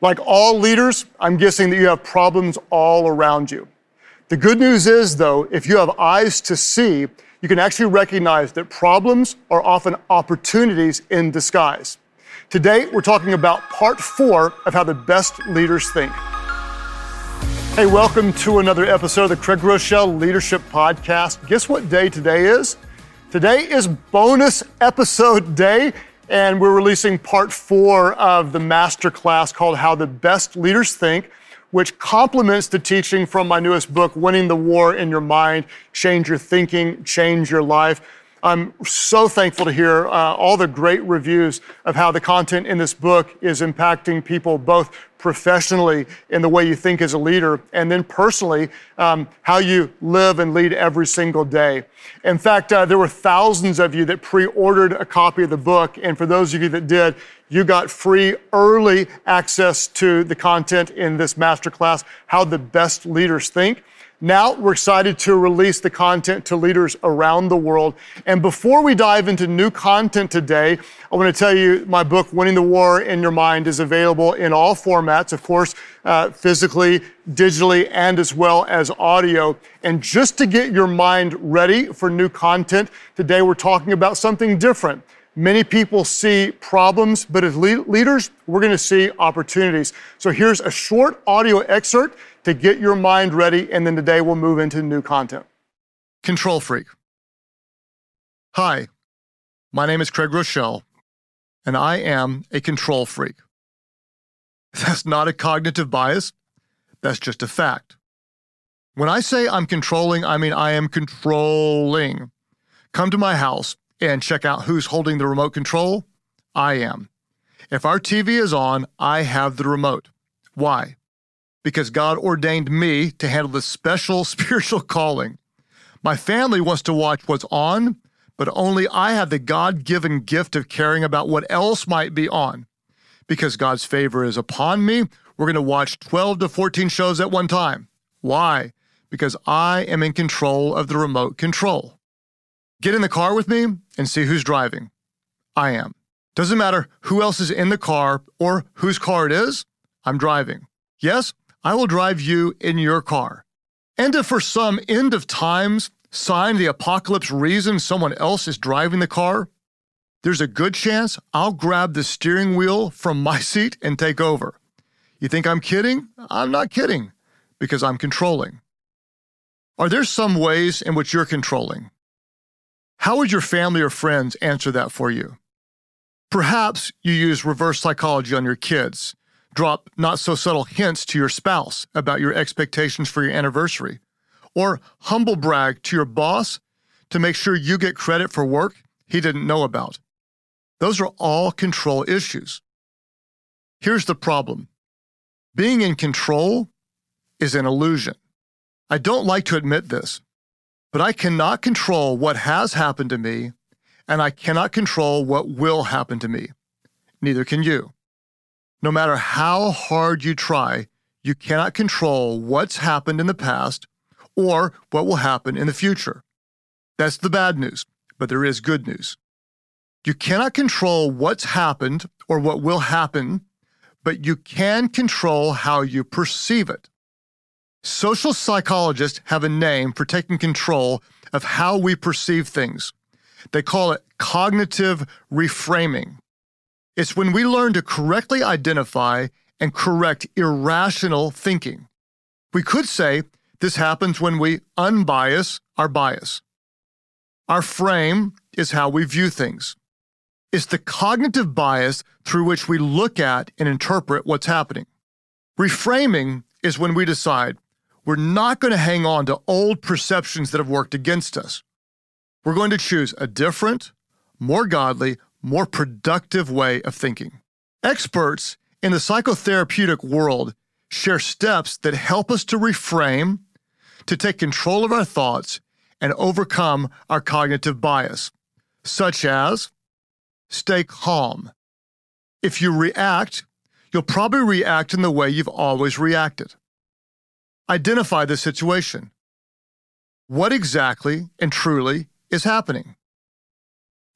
Like all leaders, I'm guessing that you have problems all around you. The good news is, though, if you have eyes to see, you can actually recognize that problems are often opportunities in disguise. Today, we're talking about part four of how the best leaders think. Hey, welcome to another episode of the Craig Groeschel Leadership Podcast. Guess what day today is? Today is bonus episode day, and we're releasing part four of the master class called How the Best Leaders Think, which complements the teaching from my newest book, Winning the War in Your Mind Change Your Thinking, Change Your Life. I'm so thankful to hear uh, all the great reviews of how the content in this book is impacting people both professionally in the way you think as a leader, and then personally, um, how you live and lead every single day. In fact, uh, there were thousands of you that pre ordered a copy of the book, and for those of you that did, you got free early access to the content in this masterclass, How the Best Leaders Think. Now we're excited to release the content to leaders around the world. And before we dive into new content today, I want to tell you my book, Winning the War in Your Mind, is available in all formats, of course, uh, physically, digitally, and as well as audio. And just to get your mind ready for new content, today we're talking about something different. Many people see problems, but as le- leaders, we're going to see opportunities. So here's a short audio excerpt to get your mind ready, and then today we'll move into new content. Control freak. Hi, my name is Craig Groeschel, and I am a control freak. That's not a cognitive bias, that's just a fact. When I say I'm controlling, I mean I am controlling. Come to my house and check out who's holding the remote control. I am. If our TV is on, I have the remote. Why? because God ordained me to handle this special spiritual calling. My family wants to watch what's on, but only I have the God given gift of caring about what else might be on. Because God's favor is upon me, we're going to watch 12 to 14 shows at one time. Why? Because I am in control of the remote control. Get in the car with me and see who's driving. I am. Doesn't matter who else is in the car or whose car it is, I'm driving. Yes, I will drive you in your car. And if for some end of times sign the apocalypse reason someone else is driving the car, there's a good chance I'll grab the steering wheel from my seat and take over. You think I'm kidding? I'm not kidding, because I'm controlling. Are there some ways in which you're controlling? How would your family or friends answer that for you? Perhaps you use reverse psychology on your kids drop not so subtle hints to your spouse about your expectations for your anniversary, or humble brag to your boss to make sure you get credit for work he didn't know about. Those are all control issues. Here's the problem being in control is an illusion. I don't like to admit this, but I cannot control what has happened to me, and I cannot control what will happen to me. Neither can you. No matter how hard you try, you cannot control what's happened in the past or what will happen in the future. That's the bad news, but there is good news. You cannot control what's happened or what will happen, but you can control how you perceive it. Social psychologists have a name for taking control of how we perceive things. They call it cognitive reframing. It's when we learn to correctly identify and correct irrational thinking. We could say this happens when we unbias our bias. Our frame is how we view things. It's the cognitive bias through which we look at and interpret what's happening. Reframing is when we decide we're not going to hang on to old perceptions that have worked against us. We're going to choose a different, more godly, more productive way of thinking. Experts in the psychotherapeutic world share steps that help us to reframe, to take control of our thoughts, and overcome our cognitive bias, such as stay calm. If you react, you'll probably react in the way you've always reacted. Identify the situation. What exactly and truly is happening?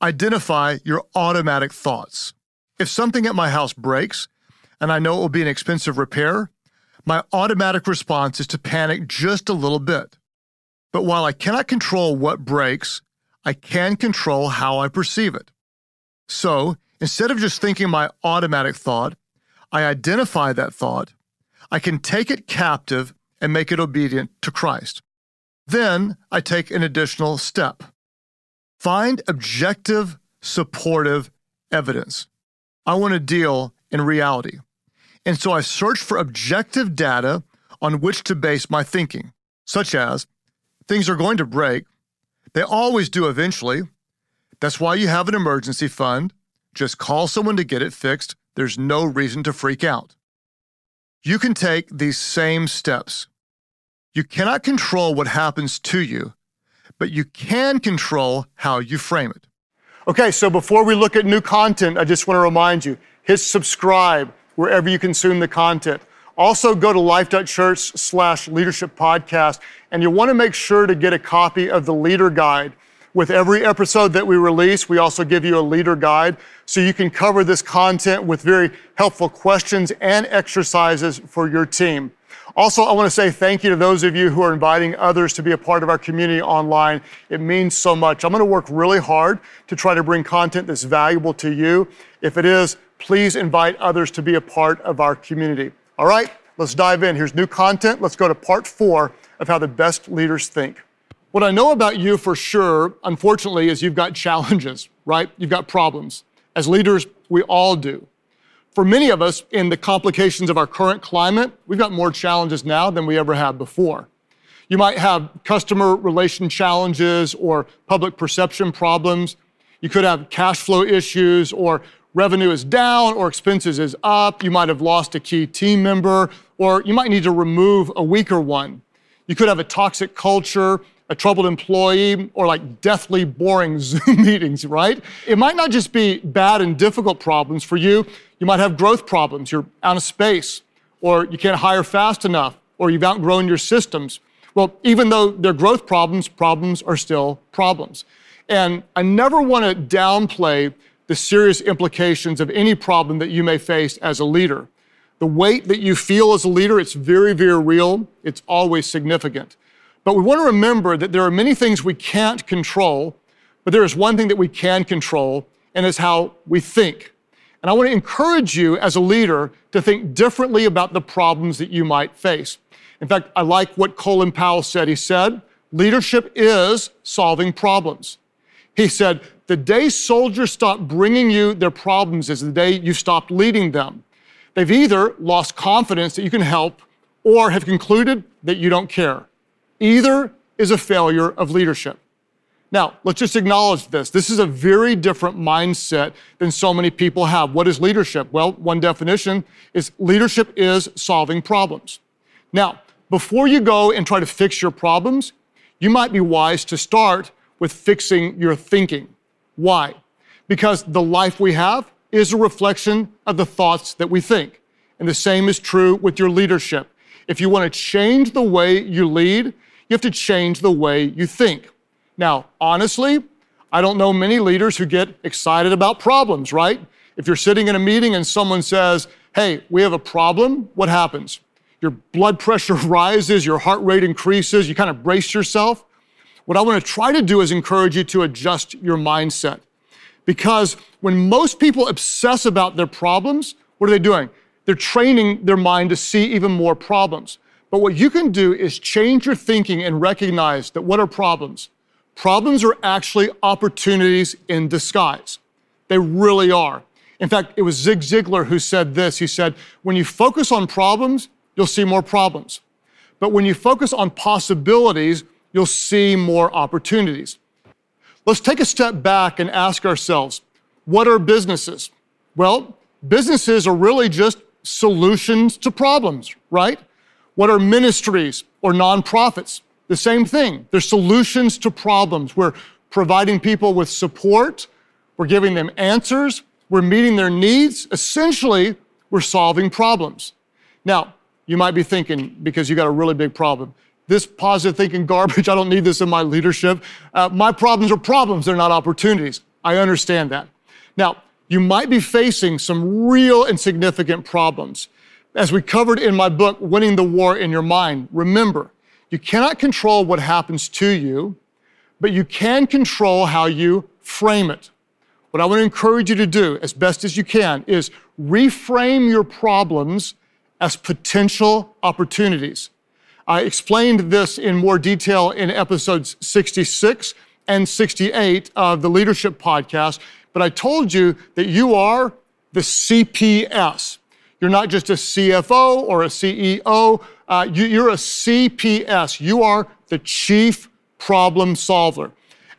Identify your automatic thoughts. If something at my house breaks, and I know it will be an expensive repair, my automatic response is to panic just a little bit. But while I cannot control what breaks, I can control how I perceive it. So instead of just thinking my automatic thought, I identify that thought, I can take it captive and make it obedient to Christ. Then I take an additional step. Find objective, supportive evidence. I want to deal in reality. And so I search for objective data on which to base my thinking, such as things are going to break. They always do eventually. That's why you have an emergency fund. Just call someone to get it fixed. There's no reason to freak out. You can take these same steps. You cannot control what happens to you, but you can control how you frame it. Okay, so before we look at new content, I just want to remind you hit subscribe wherever you consume the content. Also, go to life.church slash leadership podcast, and you'll want to make sure to get a copy of the leader guide. With every episode that we release, we also give you a leader guide so you can cover this content with very helpful questions and exercises for your team. Also, I want to say thank you to those of you who are inviting others to be a part of our community online. It means so much. I'm going to work really hard to try to bring content that's valuable to you. If it is, please invite others to be a part of our community. All right, let's dive in. Here's new content. Let's go to part four of how the best leaders think. What I know about you for sure, unfortunately, is you've got challenges, right? You've got problems. As leaders, we all do. For many of us, in the complications of our current climate, we've got more challenges now than we ever had before. You might have customer relation challenges or public perception problems. You could have cash flow issues or revenue is down or expenses is up. You might have lost a key team member or you might need to remove a weaker one. You could have a toxic culture a troubled employee, or like deathly boring Zoom meetings, right? It might not just be bad and difficult problems for you. You might have growth problems. You're out of space, or you can't hire fast enough, or you've outgrown your systems. Well, even though they're growth problems, problems are still problems. And I never want to downplay the serious implications of any problem that you may face as a leader. The weight that you feel as a leader, it's very, very real. It's always significant. But we want to remember that there are many things we can't control, but there is one thing that we can control, and it's how we think. And I want to encourage you as a leader to think differently about the problems that you might face. In fact, I like what Colin Powell said. He said, leadership is solving problems. He said, the day soldiers stop bringing you their problems is the day you stopped leading them. They've either lost confidence that you can help or have concluded that you don't care. Either is a failure of leadership. Now, let's just acknowledge this. This is a very different mindset than so many people have. What is leadership? Well, one definition is leadership is solving problems. Now, before you go and try to fix your problems, you might be wise to start with fixing your thinking. Why? Because the life we have is a reflection of the thoughts that we think. And the same is true with your leadership. If you want to change the way you lead, you have to change the way you think. Now, honestly, I don't know many leaders who get excited about problems, right? If you're sitting in a meeting and someone says, Hey, we have a problem, what happens? Your blood pressure rises, your heart rate increases, you kind of brace yourself. What I want to try to do is encourage you to adjust your mindset. Because when most people obsess about their problems, what are they doing? They're training their mind to see even more problems. But what you can do is change your thinking and recognize that what are problems? Problems are actually opportunities in disguise. They really are. In fact, it was Zig Ziglar who said this. He said, when you focus on problems, you'll see more problems. But when you focus on possibilities, you'll see more opportunities. Let's take a step back and ask ourselves, what are businesses? Well, businesses are really just solutions to problems, right? What are ministries or nonprofits? The same thing. They're solutions to problems. We're providing people with support, we're giving them answers, we're meeting their needs. Essentially, we're solving problems. Now, you might be thinking, because you got a really big problem, this positive thinking garbage, I don't need this in my leadership. Uh, my problems are problems, they're not opportunities. I understand that. Now, you might be facing some real and significant problems. As we covered in my book, Winning the War in Your Mind, remember, you cannot control what happens to you, but you can control how you frame it. What I want to encourage you to do as best as you can is reframe your problems as potential opportunities. I explained this in more detail in episodes 66 and 68 of the Leadership Podcast, but I told you that you are the CPS. You're not just a CFO or a CEO, uh, you, are a CPS. You are the chief problem solver.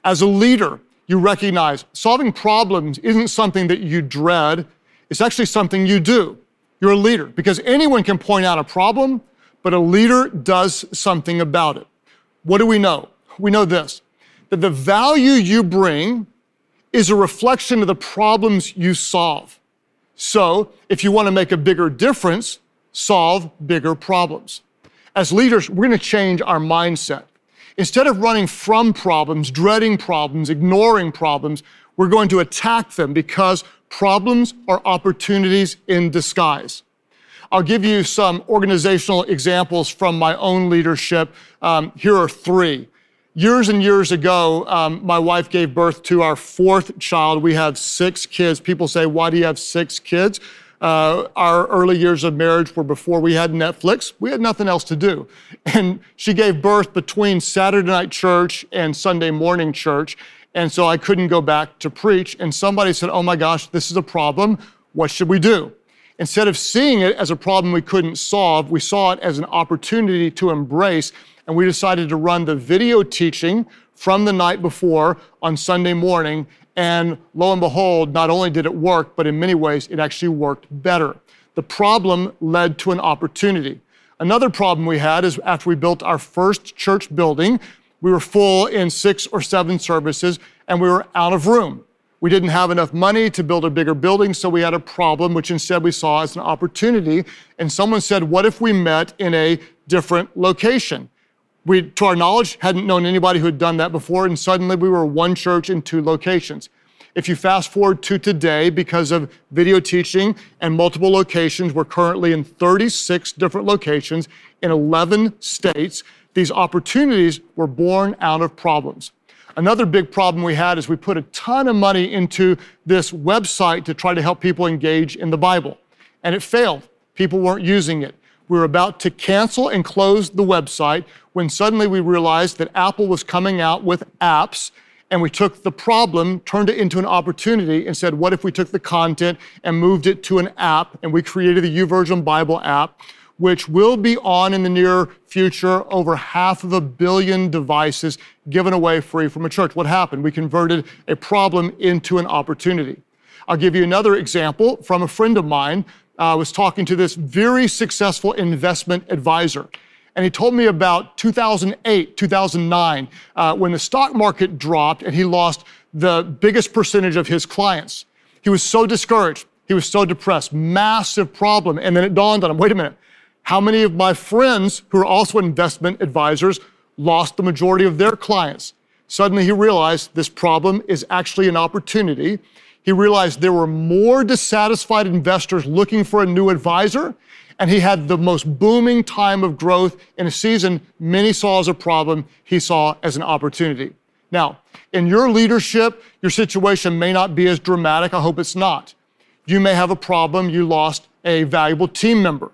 As a leader, you recognize solving problems isn't something that you dread, it's actually something you do. You're a leader because anyone can point out a problem, but a leader does something about it. What do we know? We know this that the value you bring is a reflection of the problems you solve. So, if you want to make a bigger difference, solve bigger problems. As leaders, we're going to change our mindset. Instead of running from problems, dreading problems, ignoring problems, we're going to attack them because problems are opportunities in disguise. I'll give you some organizational examples from my own leadership. Um, here are three. Years and years ago, um, my wife gave birth to our fourth child. We have six kids. People say, Why do you have six kids? Uh, our early years of marriage were before we had Netflix. We had nothing else to do. And she gave birth between Saturday night church and Sunday morning church. And so I couldn't go back to preach. And somebody said, Oh my gosh, this is a problem. What should we do? Instead of seeing it as a problem we couldn't solve, we saw it as an opportunity to embrace and we decided to run the video teaching from the night before on Sunday morning. And lo and behold, not only did it work, but in many ways, it actually worked better. The problem led to an opportunity. Another problem we had is after we built our first church building, we were full in six or seven services and we were out of room. We didn't have enough money to build a bigger building, so we had a problem, which instead we saw as an opportunity. And someone said, What if we met in a different location? We, to our knowledge, hadn't known anybody who had done that before, and suddenly we were one church in two locations. If you fast forward to today, because of video teaching and multiple locations, we're currently in 36 different locations in 11 states. These opportunities were born out of problems. Another big problem we had is we put a ton of money into this website to try to help people engage in the Bible, and it failed. People weren't using it. We were about to cancel and close the website when suddenly we realized that Apple was coming out with apps and we took the problem, turned it into an opportunity, and said, what if we took the content and moved it to an app? And we created the YouVersion Bible app, which will be on in the near future over half of a billion devices given away free from a church. What happened? We converted a problem into an opportunity. I'll give you another example from a friend of mine. I was talking to this very successful investment advisor and he told me about 2008, 2009, uh, when the stock market dropped and he lost the biggest percentage of his clients. He was so discouraged. He was so depressed. Massive problem. And then it dawned on him wait a minute, how many of my friends who are also investment advisors lost the majority of their clients? Suddenly he realized this problem is actually an opportunity. He realized there were more dissatisfied investors looking for a new advisor and he had the most booming time of growth in a season many saw as a problem, he saw as an opportunity. Now, in your leadership, your situation may not be as dramatic. I hope it's not. You may have a problem, you lost a valuable team member.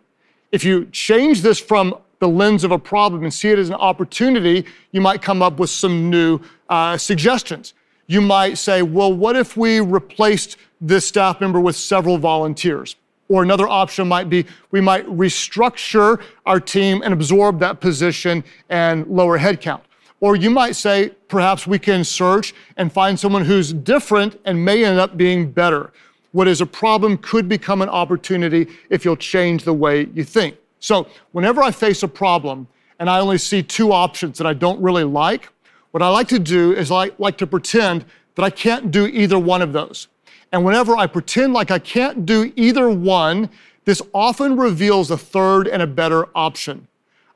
If you change this from the lens of a problem and see it as an opportunity, you might come up with some new uh, suggestions. You might say, well, what if we replaced this staff member with several volunteers? Or another option might be we might restructure our team and absorb that position and lower headcount. Or you might say perhaps we can search and find someone who's different and may end up being better. What is a problem could become an opportunity if you'll change the way you think. So, whenever I face a problem and I only see two options that I don't really like, what I like to do is I like to pretend that I can't do either one of those. And whenever I pretend like I can't do either one, this often reveals a third and a better option.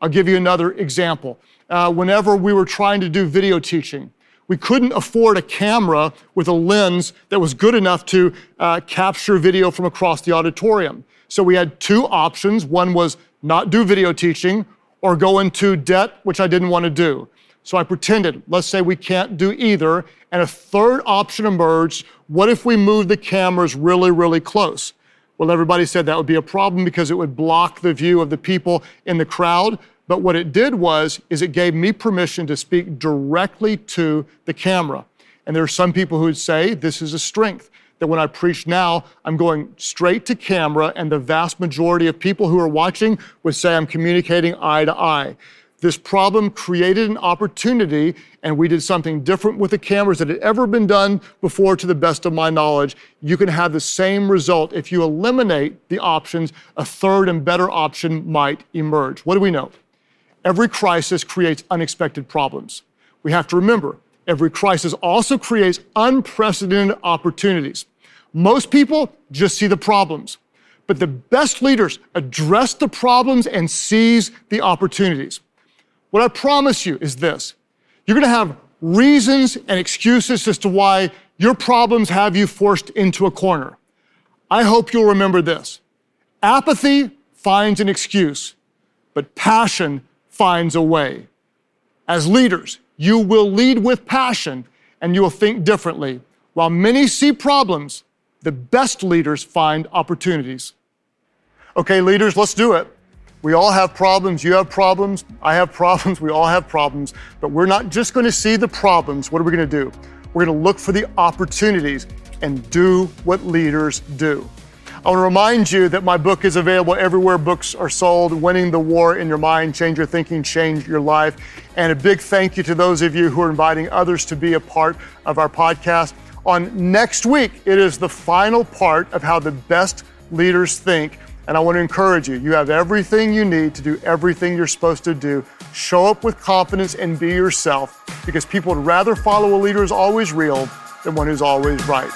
I'll give you another example. Uh, whenever we were trying to do video teaching, We couldn't afford a camera with a lens that was good enough to uh, capture video from across the auditorium. So we had two options. One was not do video teaching or go into debt, which I didn't want to do. So I pretended, let's say we can't do either, and a third option emerged. What if we move the cameras really, really close? Well, everybody said that would be a problem because it would block the view of the people in the crowd. But what it did was, is it gave me permission to speak directly to the camera. And there are some people who would say this is a strength that when I preach now, I'm going straight to camera, and the vast majority of people who are watching would say I'm communicating eye to eye. This problem created an opportunity, and we did something different with the cameras that had ever been done before, to the best of my knowledge. You can have the same result. If you eliminate the options, a third and better option might emerge. What do we know? Every crisis creates unexpected problems. We have to remember, every crisis also creates unprecedented opportunities. Most people just see the problems, but the best leaders address the problems and seize the opportunities. What I promise you is this you're going to have reasons and excuses as to why your problems have you forced into a corner. I hope you'll remember this apathy finds an excuse, but passion finds a way. As leaders, you will lead with passion and you will think differently. While many see problems, the best leaders find opportunities. Okay, leaders, let's do it. We all have problems. You have problems. I have problems. We all have problems. But we're not just going to see the problems. What are we going to do? We're going to look for the opportunities and do what leaders do. I want to remind you that my book is available everywhere books are sold Winning the War in Your Mind, Change Your Thinking, Change Your Life. And a big thank you to those of you who are inviting others to be a part of our podcast. On next week, it is the final part of how the best leaders think. And I want to encourage you you have everything you need to do everything you're supposed to do. Show up with confidence and be yourself because people would rather follow a leader who's always real than one who's always right.